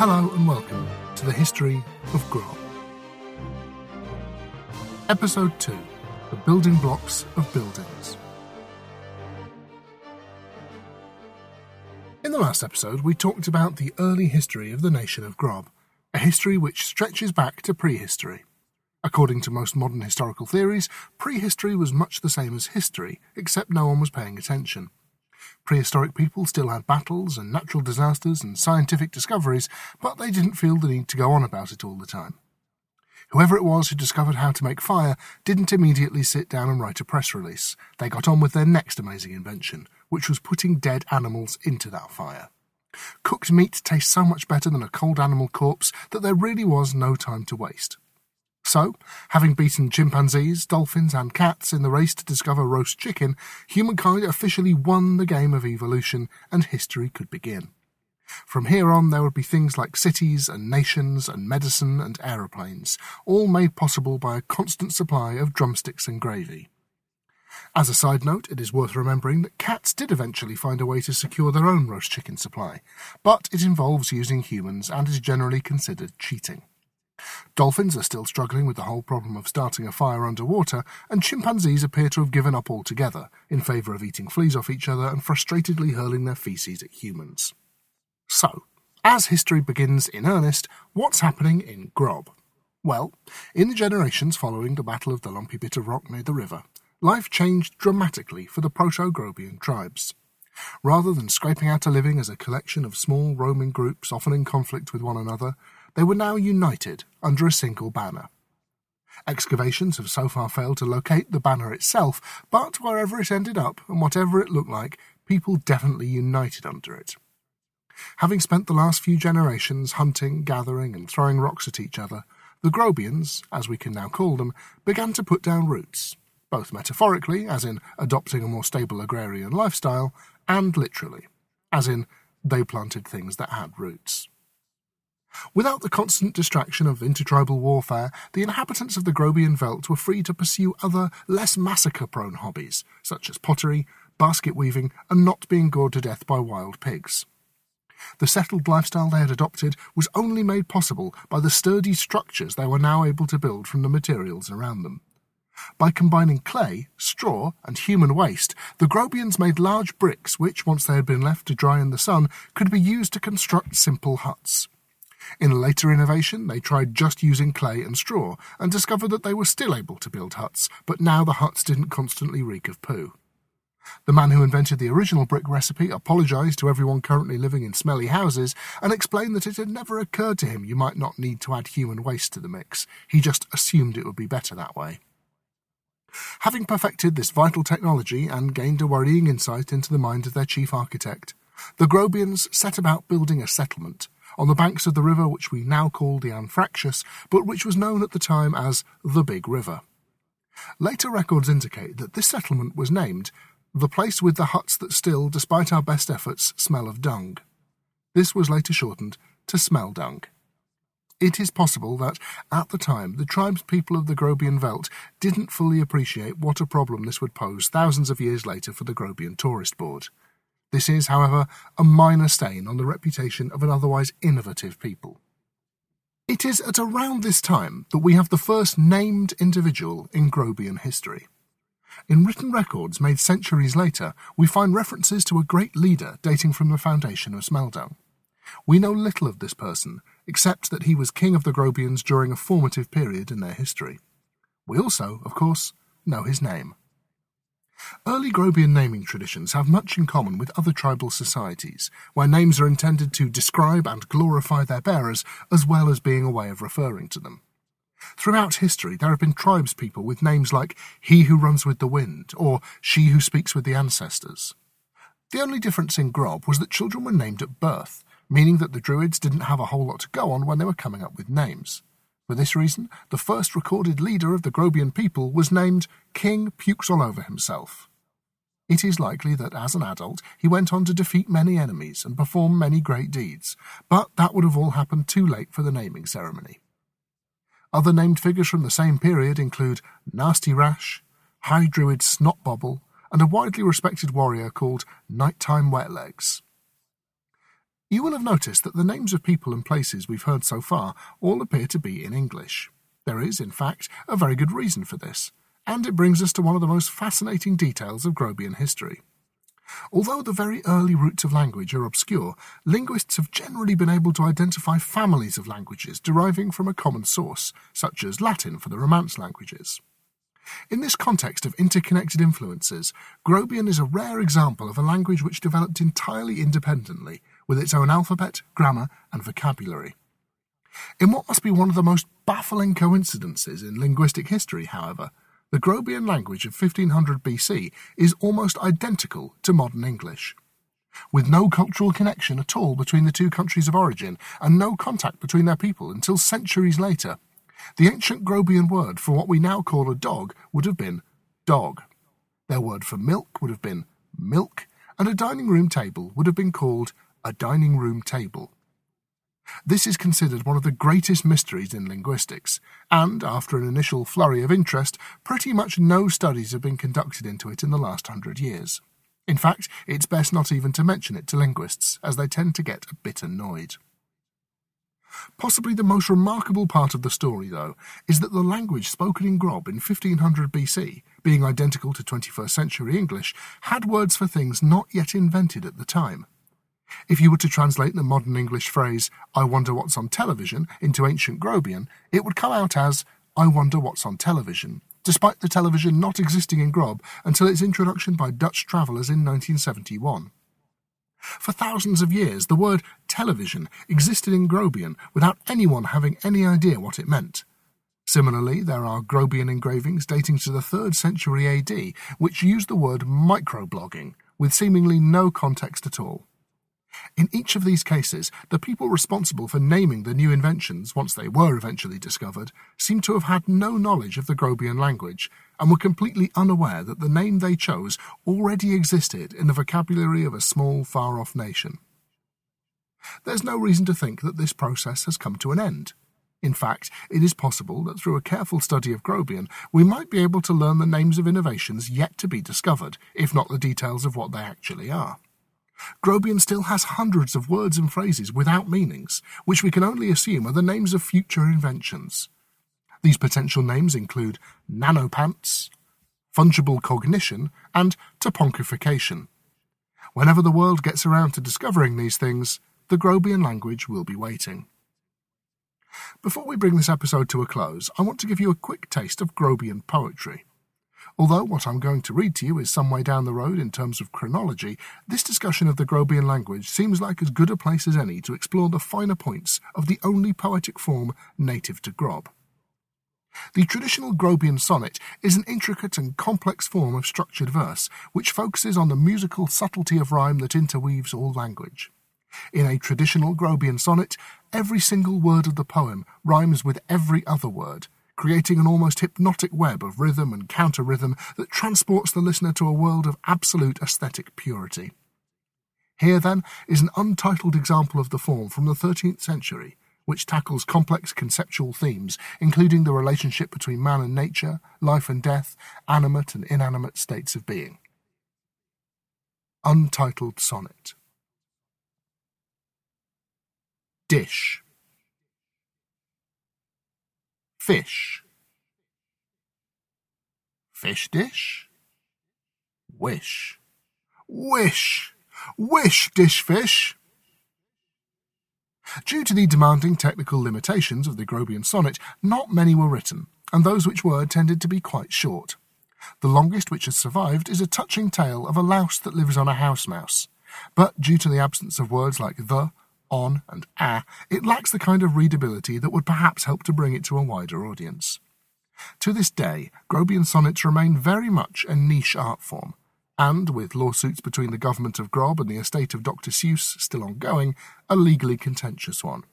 Hello and welcome to the history of Grob. Episode 2 The Building Blocks of Buildings. In the last episode, we talked about the early history of the nation of Grob, a history which stretches back to prehistory. According to most modern historical theories, prehistory was much the same as history, except no one was paying attention. Prehistoric people still had battles and natural disasters and scientific discoveries, but they didn't feel the need to go on about it all the time. Whoever it was who discovered how to make fire didn't immediately sit down and write a press release. They got on with their next amazing invention, which was putting dead animals into that fire. Cooked meat tastes so much better than a cold animal corpse that there really was no time to waste. So, having beaten chimpanzees, dolphins, and cats in the race to discover roast chicken, humankind officially won the game of evolution and history could begin. From here on, there would be things like cities and nations and medicine and aeroplanes, all made possible by a constant supply of drumsticks and gravy. As a side note, it is worth remembering that cats did eventually find a way to secure their own roast chicken supply, but it involves using humans and is generally considered cheating. Dolphins are still struggling with the whole problem of starting a fire underwater, and chimpanzees appear to have given up altogether in favour of eating fleas off each other and frustratedly hurling their feces at humans. So, as history begins in earnest, what's happening in Grob? Well, in the generations following the Battle of the Lumpy Bit of Rock near the river, life changed dramatically for the Proto-Grobian tribes. Rather than scraping out a living as a collection of small roaming groups often in conflict with one another, they were now united under a single banner. Excavations have so far failed to locate the banner itself, but wherever it ended up and whatever it looked like, people definitely united under it. Having spent the last few generations hunting, gathering, and throwing rocks at each other, the Grobians, as we can now call them, began to put down roots, both metaphorically, as in adopting a more stable agrarian lifestyle, and literally, as in they planted things that had roots. Without the constant distraction of intertribal warfare, the inhabitants of the Grobian Veldt were free to pursue other, less massacre prone hobbies, such as pottery, basket weaving, and not being gored to death by wild pigs. The settled lifestyle they had adopted was only made possible by the sturdy structures they were now able to build from the materials around them. By combining clay, straw, and human waste, the Grobians made large bricks which, once they had been left to dry in the sun, could be used to construct simple huts. In later innovation, they tried just using clay and straw and discovered that they were still able to build huts, but now the huts didn't constantly reek of poo. The man who invented the original brick recipe apologized to everyone currently living in smelly houses and explained that it had never occurred to him you might not need to add human waste to the mix. He just assumed it would be better that way. Having perfected this vital technology and gained a worrying insight into the mind of their chief architect, the Grobians set about building a settlement on the banks of the river which we now call the Anfractus, but which was known at the time as the Big River. Later records indicate that this settlement was named the place with the huts that still, despite our best efforts, smell of dung. This was later shortened to Smeldung. It is possible that, at the time, the tribespeople of the Grobian Veldt didn't fully appreciate what a problem this would pose thousands of years later for the Grobian Tourist Board. This is, however, a minor stain on the reputation of an otherwise innovative people. It is at around this time that we have the first named individual in Grobian history. In written records made centuries later, we find references to a great leader dating from the foundation of Smeldung. We know little of this person, except that he was king of the Grobians during a formative period in their history. We also, of course, know his name. Early Grobian naming traditions have much in common with other tribal societies, where names are intended to describe and glorify their bearers as well as being a way of referring to them. Throughout history, there have been tribespeople with names like He Who Runs with the Wind or She Who Speaks with the Ancestors. The only difference in Grob was that children were named at birth, meaning that the Druids didn't have a whole lot to go on when they were coming up with names. For this reason, the first recorded leader of the Grobian people was named King Pukes All Over Himself. It is likely that as an adult he went on to defeat many enemies and perform many great deeds, but that would have all happened too late for the naming ceremony. Other named figures from the same period include Nasty Rash, High Druid Snotbobble, and a widely respected warrior called Nighttime Wetlegs. You will have noticed that the names of people and places we've heard so far all appear to be in English. There is, in fact, a very good reason for this, and it brings us to one of the most fascinating details of Grobian history. Although the very early roots of language are obscure, linguists have generally been able to identify families of languages deriving from a common source, such as Latin for the Romance languages. In this context of interconnected influences, Grobian is a rare example of a language which developed entirely independently, with its own alphabet, grammar, and vocabulary. In what must be one of the most baffling coincidences in linguistic history, however, the Grobian language of 1500 BC is almost identical to modern English. With no cultural connection at all between the two countries of origin and no contact between their people until centuries later, the ancient Grobian word for what we now call a dog would have been dog. Their word for milk would have been milk, and a dining room table would have been called a dining room table. This is considered one of the greatest mysteries in linguistics, and after an initial flurry of interest, pretty much no studies have been conducted into it in the last hundred years. In fact, it's best not even to mention it to linguists, as they tend to get a bit annoyed. Possibly the most remarkable part of the story, though, is that the language spoken in Grob in 1500 BC, being identical to 21st century English, had words for things not yet invented at the time. If you were to translate the modern English phrase, I wonder what's on television, into ancient Grobian, it would come out as, I wonder what's on television, despite the television not existing in Grob until its introduction by Dutch travellers in 1971. For thousands of years, the word television existed in Grobian without anyone having any idea what it meant. Similarly, there are Grobian engravings dating to the 3rd century AD which use the word microblogging with seemingly no context at all. In each of these cases, the people responsible for naming the new inventions, once they were eventually discovered, seem to have had no knowledge of the Grobian language and were completely unaware that the name they chose already existed in the vocabulary of a small, far off nation. There's no reason to think that this process has come to an end. In fact, it is possible that through a careful study of Grobian, we might be able to learn the names of innovations yet to be discovered, if not the details of what they actually are. Grobian still has hundreds of words and phrases without meanings, which we can only assume are the names of future inventions. These potential names include nanopants, fungible cognition, and toponkification. Whenever the world gets around to discovering these things, the Grobian language will be waiting. Before we bring this episode to a close, I want to give you a quick taste of Grobian poetry. Although what I'm going to read to you is some way down the road in terms of chronology, this discussion of the Grobian language seems like as good a place as any to explore the finer points of the only poetic form native to Grob. The traditional Grobian sonnet is an intricate and complex form of structured verse, which focuses on the musical subtlety of rhyme that interweaves all language. In a traditional Grobian sonnet, every single word of the poem rhymes with every other word, creating an almost hypnotic web of rhythm and counter rhythm that transports the listener to a world of absolute aesthetic purity. Here, then, is an untitled example of the form from the 13th century, which tackles complex conceptual themes, including the relationship between man and nature, life and death, animate and inanimate states of being. Untitled Sonnet Dish Fish. Fish dish. Wish. Wish. Wish dish fish. Due to the demanding technical limitations of the Grobian sonnet, not many were written, and those which were tended to be quite short. The longest which has survived is a touching tale of a louse that lives on a house mouse, but due to the absence of words like the, on, and ah, it lacks the kind of readability that would perhaps help to bring it to a wider audience. To this day, Grobian sonnets remain very much a niche art form, and, with lawsuits between the government of Grob and the estate of Dr. Seuss still ongoing, a legally contentious one.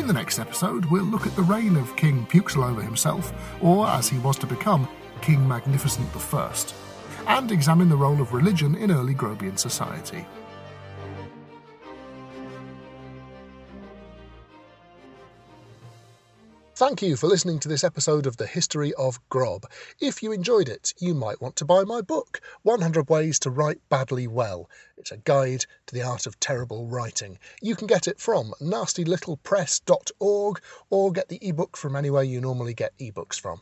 In the next episode, we'll look at the reign of King Pukes All Over himself, or as he was to become, King Magnificent I, and examine the role of religion in early Grobian society. Thank you for listening to this episode of the History of Grob. If you enjoyed it, you might want to buy my book, 100 Ways to Write Badly Well. It's a guide to the art of terrible writing. You can get it from nastylittlepress.org or get the ebook from anywhere you normally get ebooks from.